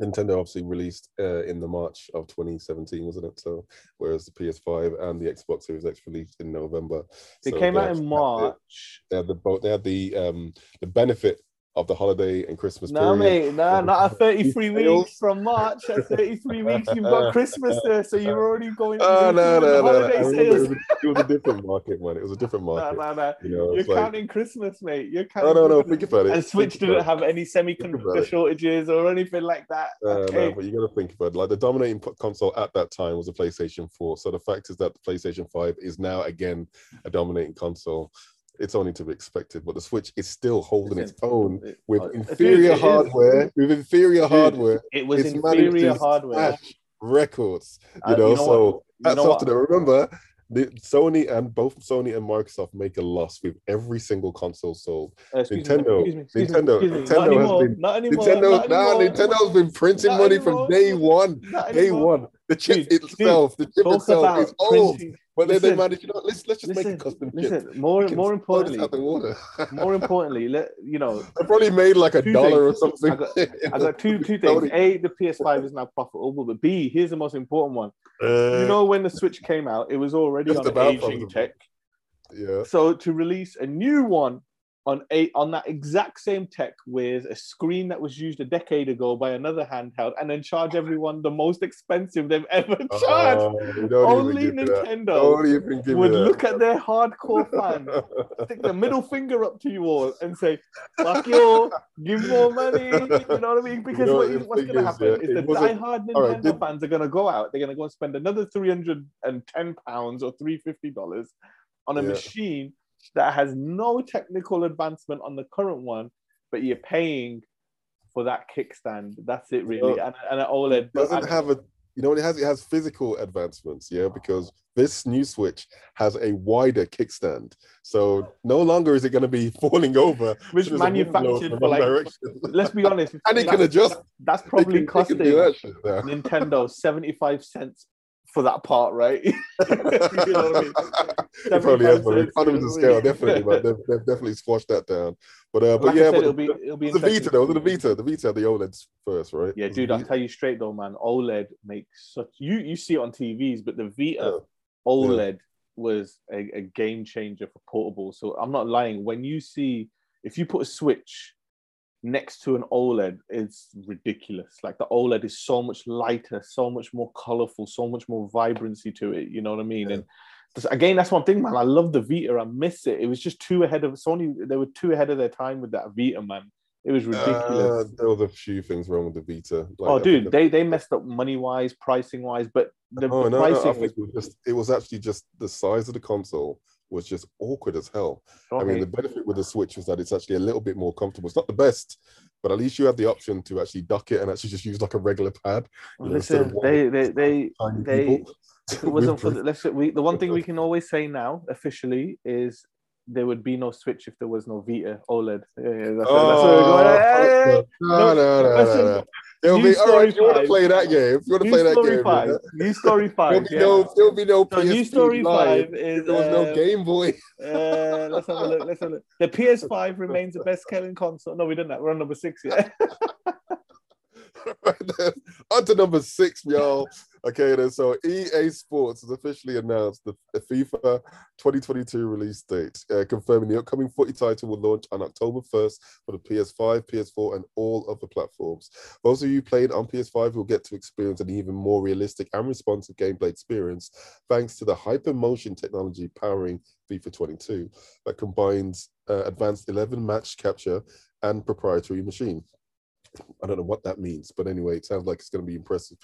Nintendo obviously released uh, in the March of 2017, wasn't it? So, whereas the PS5 and the Xbox Series X released in November. They so came out in March. They had the both. They had the um the benefit of the holiday and Christmas no, period. mate, no, not a [LAUGHS] 33 weeks from March. At 33 [LAUGHS] weeks, you've got Christmas there, so you're [LAUGHS] already going. Oh, no, no, no, no. It was, it was, a different market, man. It was a different market. No, no, no. You know, you're counting like... Christmas, mate. You're counting. No, no, no. Think about it. And Switch didn't have any semiconductor shortages or anything like that. Uh, okay. No, but you got to think about it. Like the dominating console at that time was the PlayStation 4. So the fact is that the PlayStation 5 is now again a dominating console it's only to be expected. But the Switch is still holding its own with inferior hardware. With inferior hardware, it was inferior hardware. Records, you know. You know so what? that's you know to Remember, the, Sony and both Sony and Microsoft make a loss with every single console sold. Uh, Nintendo, me, Nintendo, Nintendo has been Nintendo, nah, Nintendo's been printing not money anymore. from day one. Day one. The chip dude, itself, dude, the chip itself is old. Printing. But then they managed, you know, let's let's just listen, make a custom listen, chip. More more importantly, [LAUGHS] more importantly, let you know. I probably made like a dollar things. or something. [LAUGHS] I got, I got two two things. A, the PS5 is now profitable, but B, here's the most important one. Uh, you know, when the Switch came out, it was already on aging tech. Yeah. So to release a new one on a on that exact same tech with a screen that was used a decade ago by another handheld, and then charge everyone the most expensive they've ever oh, charged. Only Nintendo would look at their hardcore fans, [LAUGHS] stick the middle finger up to you all, and say, "Fuck you, give more money." You know what I mean? Because you know, what, what's going to happen is, yeah, is the die-hard Nintendo right, did... fans are going to go out. They're going to go and spend another three hundred and ten pounds or three fifty dollars on a yeah. machine that has no technical advancement on the current one, but you're paying for that kickstand. That's it, really. and, and an OLED doesn't have a. You know what it has? It has physical advancements, yeah, because this new Switch has a wider kickstand. So no longer is it going to be [LAUGHS] falling over. Which manufactured for like, let's be honest. [LAUGHS] and it can adjust. That's probably can, costing that shit, yeah. Nintendo 75 cents for that part, right? [LAUGHS] you know what I mean? it probably has, but economies of scale, definitely, but they've, they've, definitely squashed that down. But uh, but like yeah, said, but it'll be, it'll be the Vita though, the Vita, the Vita, the OLEDs first, right? Yeah, dude, I'll tell you straight though, man. OLED makes such you you see it on TVs, but the Vita yeah. OLED yeah. was a, a game changer for portable. So I'm not lying. When you see if you put a switch next to an OLED is ridiculous. Like the OLED is so much lighter, so much more colorful, so much more vibrancy to it. You know what I mean? Yeah. And again, that's one thing, man. I love the Vita. I miss it. It was just too ahead of Sony. They were too ahead of their time with that Vita, man. It was ridiculous. Uh, there was a few things wrong with the Vita. Like, oh, dude, they they messed up money wise, pricing wise, but the, oh, the no, pricing no, was... it was just it was actually just the size of the console was just awkward as hell. Okay. I mean, the benefit with the Switch was that it's actually a little bit more comfortable. It's not the best, but at least you have the option to actually duck it and actually just use like a regular pad. Listen, they they they they. [LAUGHS] it wasn't for [LAUGHS] the, let's we, the one thing we can always say now officially is there would be no Switch if there was no Vita OLED. Yeah, that's, oh, no, no, no, no. There'll be all right. If you want to play that game, if you want to play that game, five. New Story Five. [LAUGHS] There'll be no, there'll be no. So New Story Five is there was uh, no Game Boy. uh, let's have a look. Let's have a look. The PS5 remains the best selling console. No, we didn't. We're on number six yet. [LAUGHS] [LAUGHS] on to number six, y'all. Okay, then so EA Sports has officially announced the, FIFA 2022 release date, uh, confirming the upcoming footy title will launch on October 1st for the PS5, PS4, and all other platforms. Those of you playing on PS5 will get to experience an even more realistic and responsive gameplay experience thanks to the hypermotion technology powering FIFA 22 that combines uh, advanced 11 match capture and proprietary machine. I don't know what that means, but anyway, it sounds like it's going to be impressive.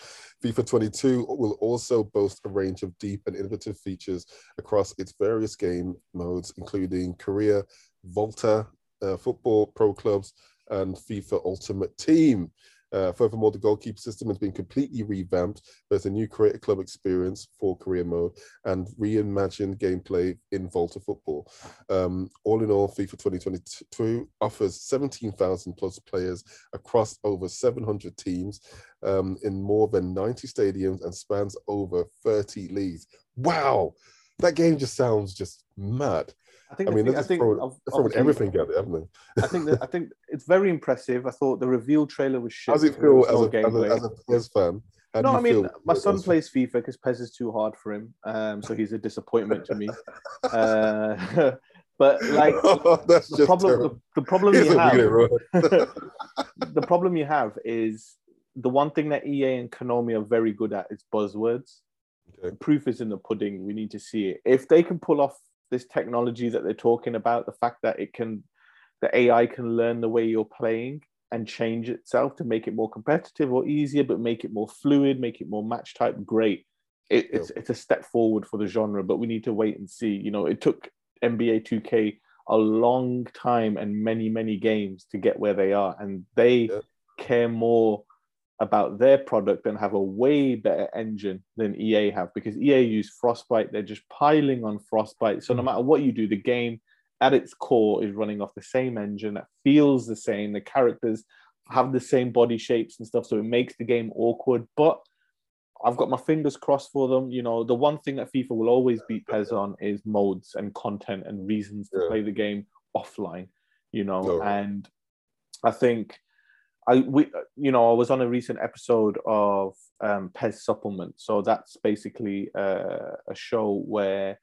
FIFA 22 will also boast a range of deep and innovative features across its various game modes, including Career, Volta, uh, Football Pro Clubs, and FIFA Ultimate Team. Uh, furthermore, the goalkeeper system has been completely revamped. There's a new Creator Club experience for career mode and reimagined gameplay in Volta Football. Um, all in all, FIFA 2022 offers 17,000 plus players across over 700 teams um, in more than 90 stadiums and spans over 30 leagues. Wow, that game just sounds just mad. I think. I mean, thing, I think throwing, throwing everything at it, haven't they? I think that I think it's very impressive. I thought the reveal trailer was shit. How does it feel as a, as a, as a PES fan? No, I mean, my son plays FIFA because PES is too hard for him, um, so he's a disappointment to me. Uh, [LAUGHS] but like [LAUGHS] oh, the, problem, the, the, problem you have, [LAUGHS] the problem you have is the one thing that EA and Konami are very good at is buzzwords. Okay. proof is in the pudding. We need to see it. If they can pull off this technology that they're talking about, the fact that it can, the AI can learn the way you're playing and change itself to make it more competitive or easier, but make it more fluid, make it more match type, great. It, it's it's a step forward for the genre, but we need to wait and see. You know, it took NBA 2K a long time and many many games to get where they are, and they yeah. care more about their product and have a way better engine than EA have because EA use Frostbite. They're just piling on Frostbite. So no mm. matter what you do, the game at its core is running off the same engine that feels the same. The characters have the same body shapes and stuff. So it makes the game awkward. But I've got my fingers crossed for them. You know, the one thing that FIFA will always beat PES on is modes and content and reasons to yeah. play the game offline, you know, and I think I we you know I was on a recent episode of um, PES Supplement, so that's basically uh, a show where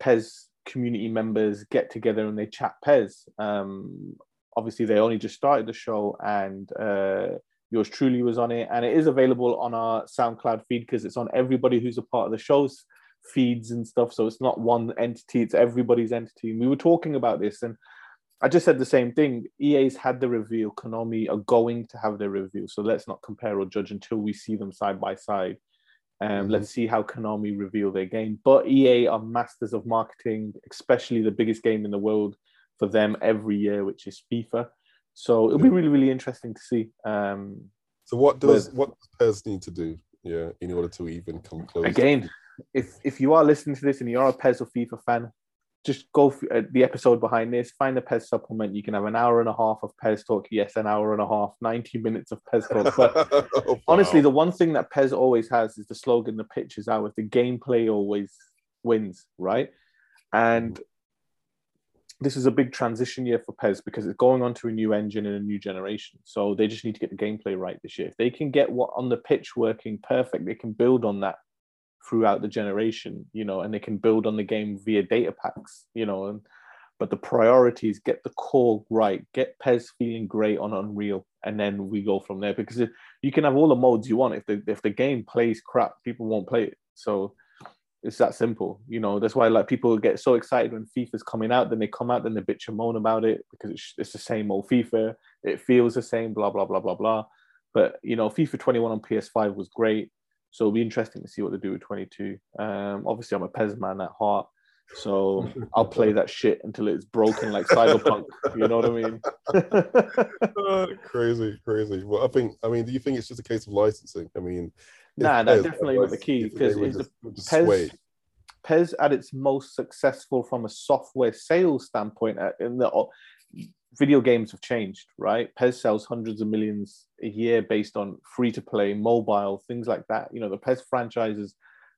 PES community members get together and they chat PES. Um, obviously, they only just started the show, and uh, yours truly was on it, and it is available on our SoundCloud feed because it's on everybody who's a part of the show's feeds and stuff. So it's not one entity; it's everybody's entity. And we were talking about this, and I just said the same thing. EA's had the reveal. Konami are going to have their reveal. So let's not compare or judge until we see them side by side. Um, mm-hmm. Let's see how Konami reveal their game. But EA are masters of marketing, especially the biggest game in the world for them every year, which is FIFA. So it'll be really, really interesting to see. Um, so what does what does PES need to do, yeah, in order to even come close? Again, if if you are listening to this and you're a PES or FIFA fan, just go through the episode behind this, find the PES supplement. You can have an hour and a half of PES talk. Yes, an hour and a half, 90 minutes of PES talk. But [LAUGHS] oh, wow. honestly, the one thing that PES always has is the slogan, the pitch is out, the gameplay always wins, right? And this is a big transition year for PES because it's going on to a new engine and a new generation. So they just need to get the gameplay right this year. If they can get what on the pitch working perfect, they can build on that throughout the generation, you know, and they can build on the game via data packs, you know. And, but the priority is get the core right, get PES feeling great on Unreal, and then we go from there. Because if, you can have all the modes you want. If the if the game plays crap, people won't play it. So it's that simple, you know. That's why like people get so excited when FIFA's coming out, then they come out, then they bitch and moan about it because it's, it's the same old FIFA. It feels the same, blah blah blah blah blah. But you know, FIFA 21 on PS5 was great. So it'll be interesting to see what they do with 22. Um, obviously, I'm a PES man at heart, so [LAUGHS] I'll play that shit until it's broken like Cyberpunk. you know what I mean? [LAUGHS] [LAUGHS] uh, crazy, crazy. Well, I think, I mean, do you think it's just a case of licensing? I mean, nah, that's definitely not the key because PES, PES at its most successful from a software sales standpoint uh, in the video games have changed, right? PES sells hundreds of millions a year based on free to play, mobile, things like that. You know, the PES franchises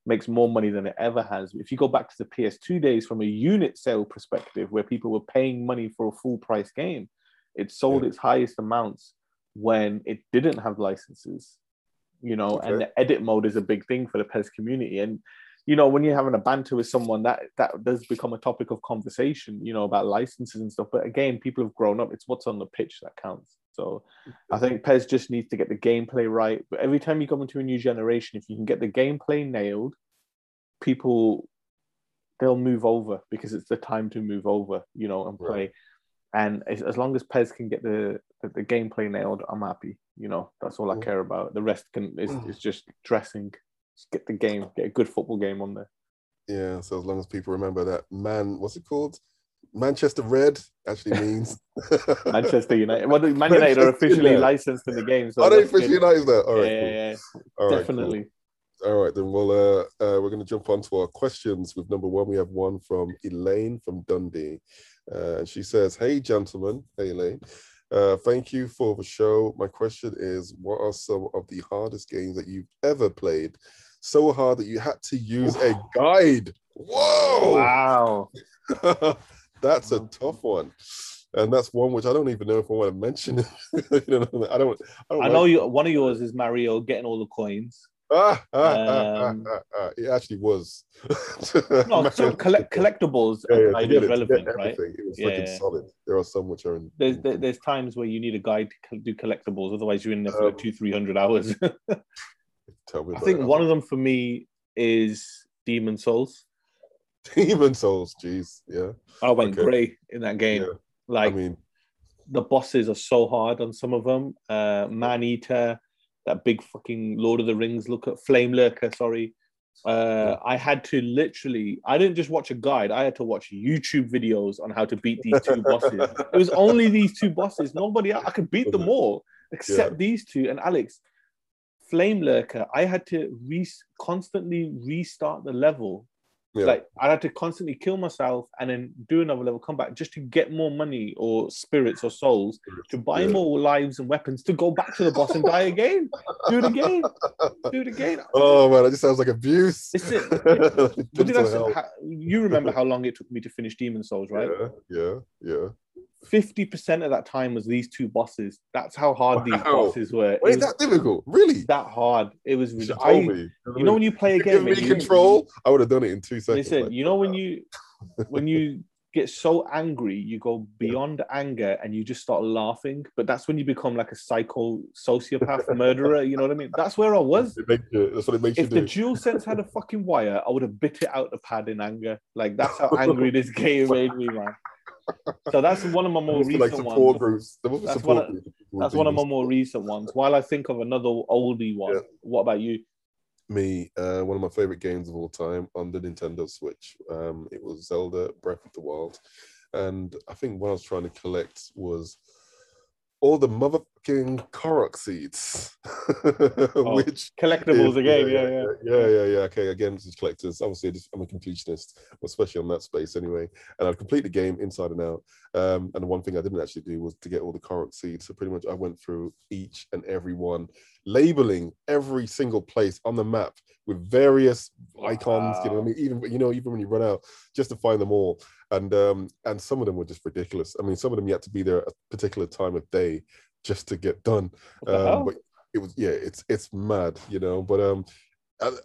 makes more money than it ever has. If you go back to the PS2 days from a unit sale perspective, where people were paying money for a full price game, it sold yeah. its highest amounts when it didn't have licenses. You know, okay. and the edit mode is a big thing for the PES community. And you know, when you're having a banter with someone, that that does become a topic of conversation, you know, about licenses and stuff. But again, people have grown up. It's what's on the pitch that counts. So I think PES just needs to get the gameplay right. But every time you come into a new generation, if you can get the gameplay nailed, people they'll move over because it's the time to move over, you know, and play. Right. And as, as long as PES can get the, the, the gameplay nailed, I'm happy. You know, that's all I mm. care about. The rest can is, mm. is just dressing just get the game, get a good football game on there. Yeah, so as long as people remember that man, what's it called? Manchester Red actually means [LAUGHS] [LAUGHS] Manchester United. Well, Man United are officially licensed in the game. So are they officially licensed? All right, yeah, cool. yeah, yeah. definitely. Cool. All right, then we'll uh, uh we're going to jump on to our questions. With number one, we have one from Elaine from Dundee. Uh, she says, "Hey, gentlemen. Hey, Elaine. Uh, thank you for the show. My question is, what are some of the hardest games that you've ever played? So hard that you had to use a guide. Whoa! Wow. [LAUGHS] that's a tough one. And that's one which I don't even know if I want to mention. [LAUGHS] I don't. I, don't I know you. One of yours is Mario getting all the coins. Ah, ah, um, [LAUGHS] it actually was. [LAUGHS] no, so collect, collectibles yeah, yeah, are relevant, right? It was yeah, freaking solid. There are some which are in. There's there, there's times where you need a guide to do collectibles, otherwise you're in there for um, two three hundred hours. [LAUGHS] tell me. I think one of them for me is Demon's Souls. Demon's Souls, jeez, yeah. I went okay. grey in that game. Like, I mean, the bosses are so hard on some of them. Uh, Maneater that big fucking Lord of the Rings look at Flame Lurker, sorry. Uh, I had to literally, I didn't just watch a guide, I had to watch YouTube videos on how to beat these two [LAUGHS] bosses. it was only these two bosses, nobody else. I could beat them all except yeah. these two. And Alex, Flame Lurker, I had to re- constantly restart the level yeah. Like I had to constantly kill myself and then do another level, come back just to get more money or spirits or souls to buy yeah. more lives and weapons to go back to the boss and die again. Do it again. Do it again. Oh man, that just sounds like abuse. [LAUGHS] Listen, you remember how long it took me to finish Demon's Souls, right? [LAUGHS] Yeah, yeah, yeah. 50% of that time was these two bosses. That's how hard wow. these bosses were. Wait, that difficult? Really? That hard. It was really I, you, you know when you play a game give me control, I would have done it in two seconds. Listen, like, you know when uh. you when you get so angry, you go beyond anger and you just start laughing. But that's when you become like a psycho sociopath [LAUGHS] murderer. You know what I mean? That's where I was. You, that's what it makes if the DualSense had a fucking wire, I would have bit it out the pad in anger. Like that's how [LAUGHS] angry this game made me, man so that's one of my more recent like ones. Groups. That's, one of, that's one of my more recent ones. While I think of another oldie one, yeah. what about you? Me, uh, one of my favorite games of all time on the Nintendo Switch. Um, it was Zelda Breath of the Wild, and I think what I was trying to collect was all the motherfucking Korok seeds, [LAUGHS] oh, which collectibles is, again. Yeah yeah, yeah, yeah, yeah. Okay, again, this is collectors. Obviously, I'm a completionist, especially on that space anyway. And I've completed the game inside and out. Um, and the one thing I didn't actually do was to get all the Korok seeds. So pretty much, I went through each and every one, labeling every single place on the map with various icons. Wow. You know, I mean, even you know, even when you run out, just to find them all and um, and some of them were just ridiculous. I mean, some of them you had to be there at a particular time of day just to get done. Um, but it was yeah, it's it's mad, you know. But um,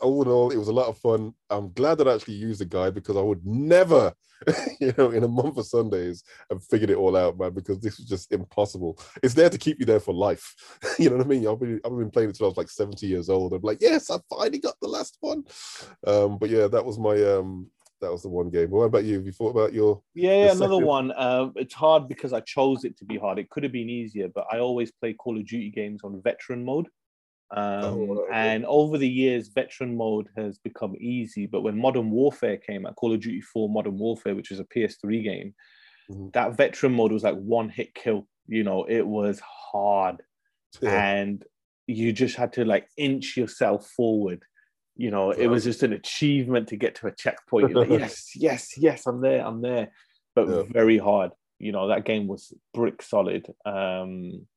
all in all, it was a lot of fun. I'm glad that I actually used a guide because I would never, [LAUGHS] you know, in a month of Sundays have figured it all out, man, because this was just impossible. It's there to keep you there for life. [LAUGHS] you know what I mean? I've been, I've been playing it until I was like 70 years old. I'm like, yes, I finally got the last one. Um, but yeah, that was my um that was the one game. What about you? Have you thought about your? Yeah, another second? one. Uh, it's hard because I chose it to be hard. It could have been easier, but I always play Call of Duty games on veteran mode. Um, oh. And over the years, veteran mode has become easy. But when Modern Warfare came out, Call of Duty 4 Modern Warfare, which is a PS3 game, mm-hmm. that veteran mode was like one hit kill. You know, it was hard. Yeah. And you just had to like inch yourself forward you know, it was just an achievement to get to a checkpoint. Like, [LAUGHS] yes, yes, yes, I'm there, I'm there. But yeah. very hard. You know, that game was brick solid. Um,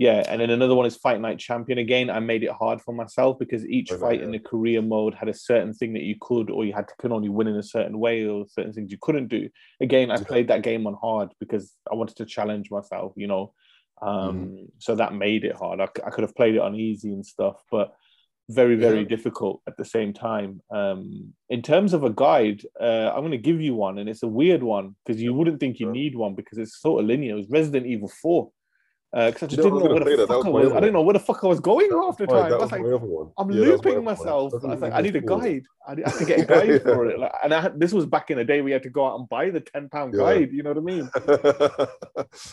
yeah, and then another one is Fight Night Champion. Again, I made it hard for myself because each fight yeah. in the career mode had a certain thing that you could, or you had to could only win in a certain way, or certain things you couldn't do. Again, I played that game on hard because I wanted to challenge myself. You know, um, mm. so that made it hard. I, I could have played it on easy and stuff, but very very yeah. difficult at the same time um, in terms of a guide uh, i'm going to give you one and it's a weird one because you wouldn't think you need one because it's sort of linear it was resident evil 4 because uh, I just didn't know where the fuck I was. I didn't know where the fuck I was going half the time. I was like, I'm yeah, looping myself. I was like, I need a guide. I, need, I can [LAUGHS] get a guide for it. Like, and had, this was back in the day we had to go out and buy the ten pound yeah. guide. You know what I mean?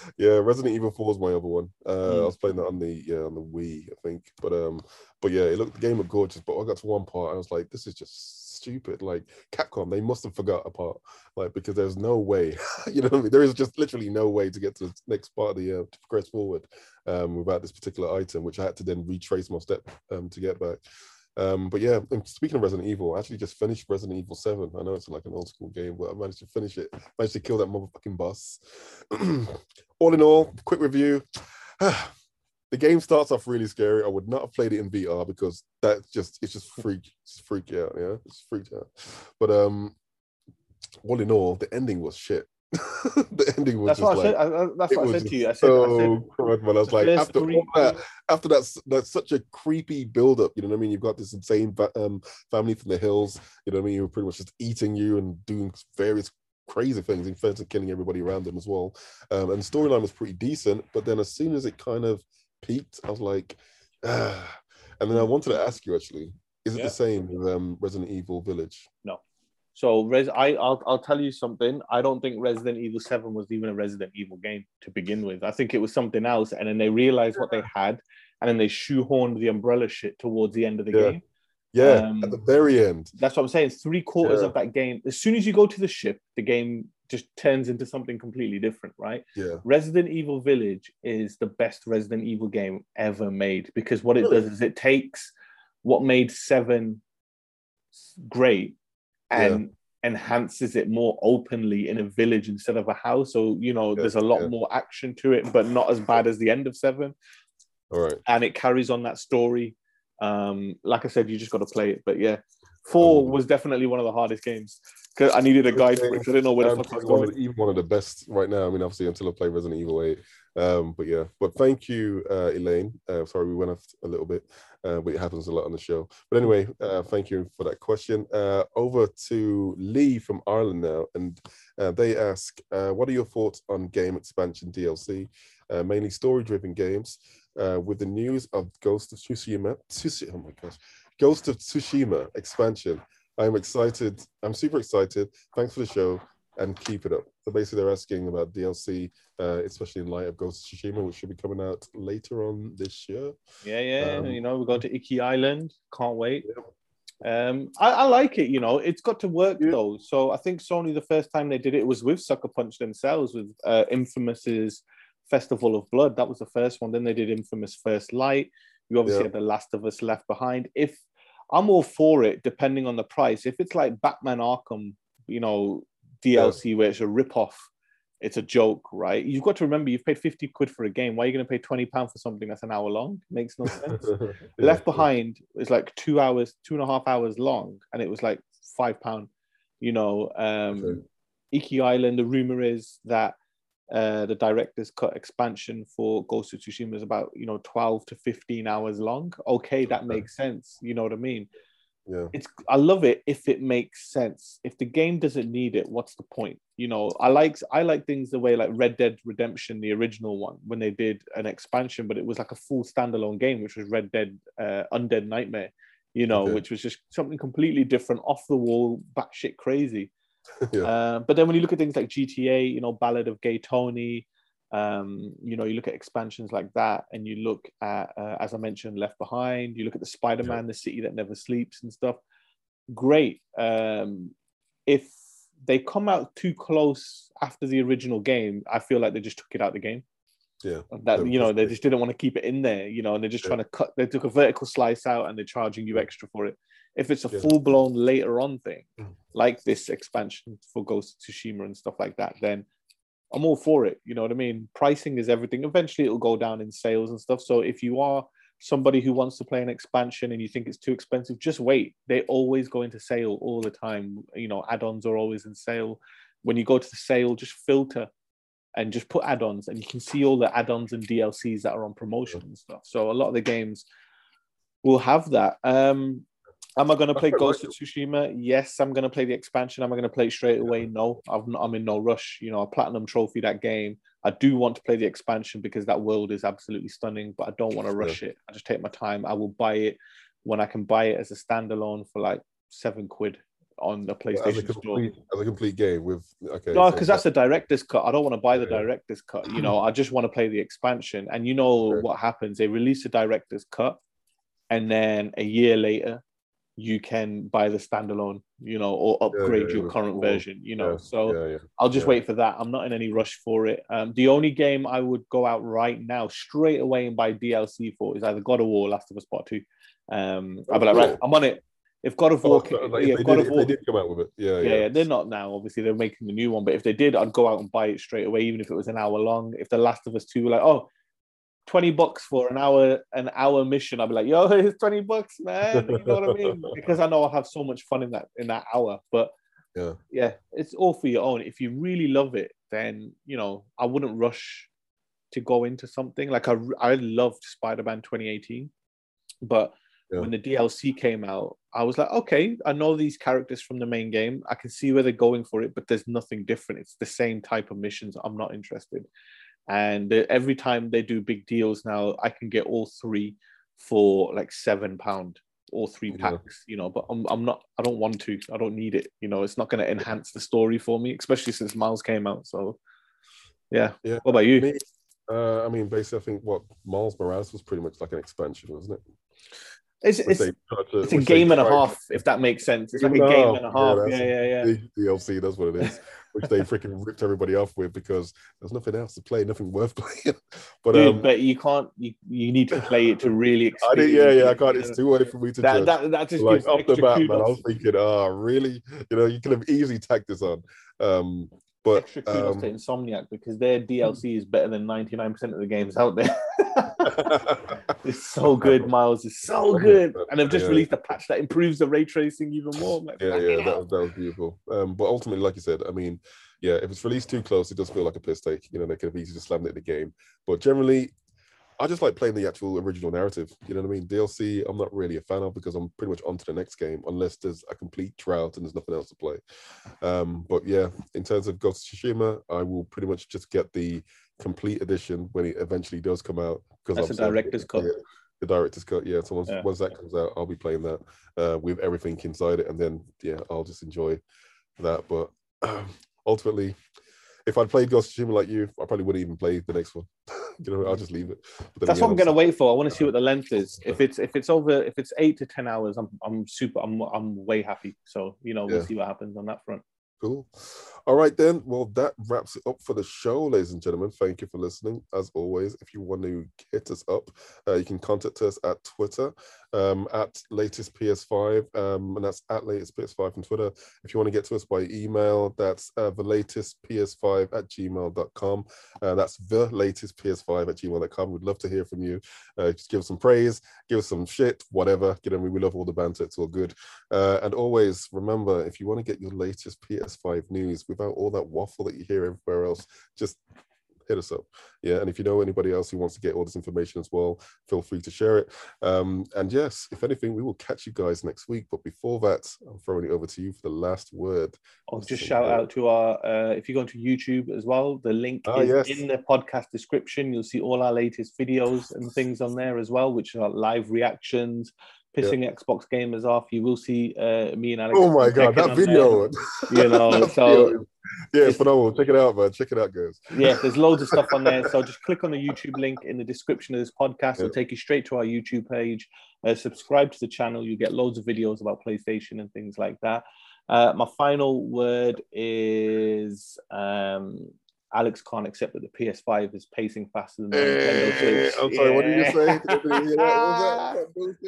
[LAUGHS] yeah, Resident Evil Four is my other one. Uh, mm. I was playing that on the yeah on the Wii, I think. But um, but yeah, it looked the game looked gorgeous. But I got to one part, I was like, this is just stupid. Like Capcom, they must have forgot a part, like because there's no way, [LAUGHS] you know, I mean? there is just literally no way to get to the next part of the uh, to progress forward um, without this particular item, which I had to then retrace my step um, to get back. Um, but yeah, speaking of Resident Evil, I actually just finished Resident Evil 7. I know it's like an old school game, but I managed to finish it. Managed to kill that motherfucking boss. [CLEARS THROAT] all in all, quick review. [SIGHS] the game starts off really scary. I would not have played it in VR because that's just it's just freak, it's freak out, yeah. It's freaked out. But um all in all, the ending was shit. [LAUGHS] the ending was that's what like, I said. I, that's what I said to you. I said, so I said crud, man. I was like, after all that, after that's that's such a creepy build up. You know what I mean? You've got this insane um, family from the hills. You know what I mean? You're pretty much just eating you and doing various crazy things, in fact, killing everybody around them as well. Um, and the storyline was pretty decent, but then as soon as it kind of peaked, I was like, ah. And then I wanted to ask you actually, is it yeah. the same with um, Resident Evil Village? No. So Res, I I'll, I'll tell you something. I don't think Resident Evil Seven was even a Resident Evil game to begin with. I think it was something else, and then they realized what they had, and then they shoehorned the umbrella shit towards the end of the yeah. game. Yeah, um, at the very end. That's what I'm saying. Three quarters yeah. of that game. As soon as you go to the ship, the game just turns into something completely different, right? Yeah. Resident Evil Village is the best Resident Evil game ever made because what it really? does is it takes what made Seven great and yeah. enhances it more openly in a village instead of a house. So, you know, yeah, there's a lot yeah. more action to it, but not as bad as the end of Seven. All right. And it carries on that story. Um, like I said, you just got to play it. But yeah, four um, was definitely one of the hardest games because I needed a guide it. I didn't know where the fuck I was going. Even one of the best right now. I mean, obviously, until I play Resident Evil 8. Um, but yeah, but thank you, uh, Elaine. Uh, sorry, we went off a little bit, uh, but it happens a lot on the show. But anyway, uh, thank you for that question. Uh, over to Lee from Ireland now, and uh, they ask, uh, "What are your thoughts on game expansion DLC, uh, mainly story-driven games, uh, with the news of Ghost of Tsushima? Tsushima oh my gosh, Ghost of Tsushima expansion. I'm excited. I'm super excited. Thanks for the show and keep it up. So basically, they're asking about DLC, uh, especially in light of Ghost of Tsushima, which should be coming out later on this year. Yeah, yeah. Um, you know, we're going to Iki Island. Can't wait. Yeah. Um, I, I, like it. You know, it's got to work yeah. though. So I think Sony, the first time they did it, was with Sucker Punch themselves, with uh, Infamous's Festival of Blood. That was the first one. Then they did Infamous First Light. You obviously yeah. had The Last of Us Left Behind. If I'm all for it, depending on the price. If it's like Batman Arkham, you know, DLC yeah. where it's a rip-off, it's a joke, right? You've got to remember you've paid 50 quid for a game. Why are you going to pay 20 pounds for something that's an hour long? It makes no [LAUGHS] sense. yeah, Left Behind is like two hours, two and a half hours long, and it was like five pound. You know, um, okay. Iki Island. The rumor is that uh, the director's cut expansion for Ghost of Tsushima is about you know 12 to 15 hours long. Okay, that makes sense. You know what I mean? Yeah. It's I love it if it makes sense. If the game doesn't need it, what's the point? You know, I like I like things the way like Red Dead Redemption, the original one, when they did an expansion, but it was like a full standalone game, which was Red Dead uh, Undead Nightmare. You know, okay. which was just something completely different, off the wall, batshit crazy. [LAUGHS] yeah. uh, but then when you look at things like GTA, you know, Ballad of Gay Tony, um, you know, you look at expansions like that, and you look at, uh, as I mentioned, Left Behind. You look at the Spider-Man, yeah. the City That Never Sleeps, and stuff. Great. Um, if they come out too close after the original game, I feel like they just took it out the game. Yeah. That you know, they just didn't want to keep it in there, you know, and they're just yeah. trying to cut. They took a vertical slice out, and they're charging you extra for it. If it's a yeah. full blown later on thing, mm. like this expansion for Ghost of Tsushima and stuff like that, then I'm all for it. You know what I mean? Pricing is everything. Eventually, it'll go down in sales and stuff. So if you are somebody who wants to play an expansion and you think it's too expensive, just wait. They always go into sale all the time. You know, add-ons are always in sale. When you go to the sale, just filter and just put add-ons, and you can see all the add-ons and DLCs that are on promotion and stuff. So a lot of the games will have that. Um, Am I going to play Ghost of Tsushima? Yes, I'm going to play the expansion. Am I going to play straight away? No, I'm, not, I'm in no rush. You know, a platinum trophy that game. I do want to play the expansion because that world is absolutely stunning, but I don't want to rush it. I just take my time. I will buy it when I can buy it as a standalone for like seven quid on the PlayStation as a complete, store. As a complete game with okay. No, because so that's the director's cut. I don't want to buy the yeah. director's cut. You know, [CLEARS THROAT] I just want to play the expansion. And you know what happens? They release the director's cut, and then a year later, you can buy the standalone, you know, or upgrade yeah, yeah, your current version, you know. so I'll just wait for that. I'm not in any rush for it. Um, the only game I would go out right now, straight away, and buy DLC for is either God of War, Last of Us Part Two. Um, I'll be like, right, I'm on it. If God of War, oh, like, yeah, if God did, of War, they did come out with it. Yeah, yeah, yeah, they're not now. Obviously, they're making the new one. But if they did, I'd go out and buy it straight away, even if it was an hour long. If The Last of Us Two, were like, oh, 20 bucks for an hour an hour mission i'll be like yo [LAUGHS] it's 20 bucks man you know what i mean? [LAUGHS] Because i know i'll have so much fun in that in that hour but yeah. yeah it's all for your own. If you really love it then you know i wouldn't rush to go into something. Like i i loved spider-man 2018 but yeah. when the dlc came out i was like okay i know these characters from the main game. I can see where they're going for it but there's nothing different. It's the same type of missions i'm not interested and every time they do big deals now i can get all three for like seven pound all three packs yeah. you know but I'm, I'm not i don't want to i don't need it you know it's not going to enhance the story for me especially since miles came out so yeah. Yeah. What about you? Me, uh, i mean basically i think what miles morales was pretty much like an expansion wasn't it it's, it's, to, it's a game and a half, if that makes sense. It's like a game and a half. Yeah, yeah, yeah. yeah. DLC, that's what it is. [LAUGHS] which they freaking ripped everybody off with because there's nothing else to play, nothing worth [LAUGHS] playing. but Dude, um, but you can't. You, you need to play it to really. [LAUGHS] I did, yeah, yeah. I can't. It's too early for me to that, judge. That, that just like off the bat, man. I was thinking, ah, oh, really? You know, you could have easily tacked this on. Um, but extra kudos um, to Insomniac because their DLC is better than 99% of the games out there. [LAUGHS] it's so good, Miles. It's so good. And they've just yeah. released a patch that improves the ray tracing even more. Like, yeah, yeah, that was, that was beautiful. Um, but ultimately, like you said, I mean, yeah, if it's released too close, it does feel like a piss take. You know, they could have easily just slammed it in the game. But generally, I just like playing the actual original narrative. You know what I mean? DLC, I'm not really a fan of because I'm pretty much on to the next game unless there's a complete drought and there's nothing else to play. Um, but yeah, in terms of Ghost of Tsushima, I will pretty much just get the complete edition when it eventually does come out. Because that's the director's cut. Yeah, the director's cut, yeah. So once, yeah. once that comes out, I'll be playing that uh, with everything inside it, and then yeah, I'll just enjoy that. But um, [CLEARS THROAT] ultimately, if I'd played Ghost of Tsushima like you, I probably wouldn't even play the next one. [LAUGHS] [LAUGHS] you know, I'll just leave it. That's what I'm gonna wait for. I want to see what the uh, length is. If it's if it's over if it's eight to ten hours, I'm I'm super I'm I'm way happy. So you know we'll yeah. see what happens on that front. Cool. All right, then. Well, that wraps it up for the show, ladies and gentlemen. Thank you for listening. As always, if you want to hit us up, uh, you can contact us at Twitter um, at latest PS5, um, and that's at latest PS5 on Twitter. If you want to get to us by email, that's uh, the latest PS5 at gmail.com. Uh, that's the latest PS5 at gmail.com. We'd love to hear from you. Uh, just give us some praise, give us some shit, whatever. You know, we love all the banter. It's all good. Uh, and always remember, if you want to get your latest PS5 news without all that waffle that you hear everywhere else, just hit us up. Yeah, and if you know anybody else who wants to get all this information as well, feel free to share it. Um, and yes, if anything, we will catch you guys next week. But before that, I'm throwing it over to you for the last word. I'll just shout out to our uh, if you go to YouTube as well, the link ah, is yes. in the podcast description. You'll see all our latest videos and things on there as well, which are live reactions, pissing yep. Xbox gamers off. You will see uh, me and Alex. Oh my god, that video! you [LAUGHS] know, so yeah, phenomenal. Check it out, man. Check it out, guys. Yeah, there's [LAUGHS] loads of stuff on there. So just click on the YouTube link in the description of this podcast. It'll take you straight to our YouTube page. Uh, subscribe to the channel. You get loads of videos about PlayStation and things like that. Uh, my final word is um, Alex can't accept that the PS5 is pacing faster than the Nintendo Switch. I'm sorry, yeah. what did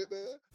you say? [LAUGHS]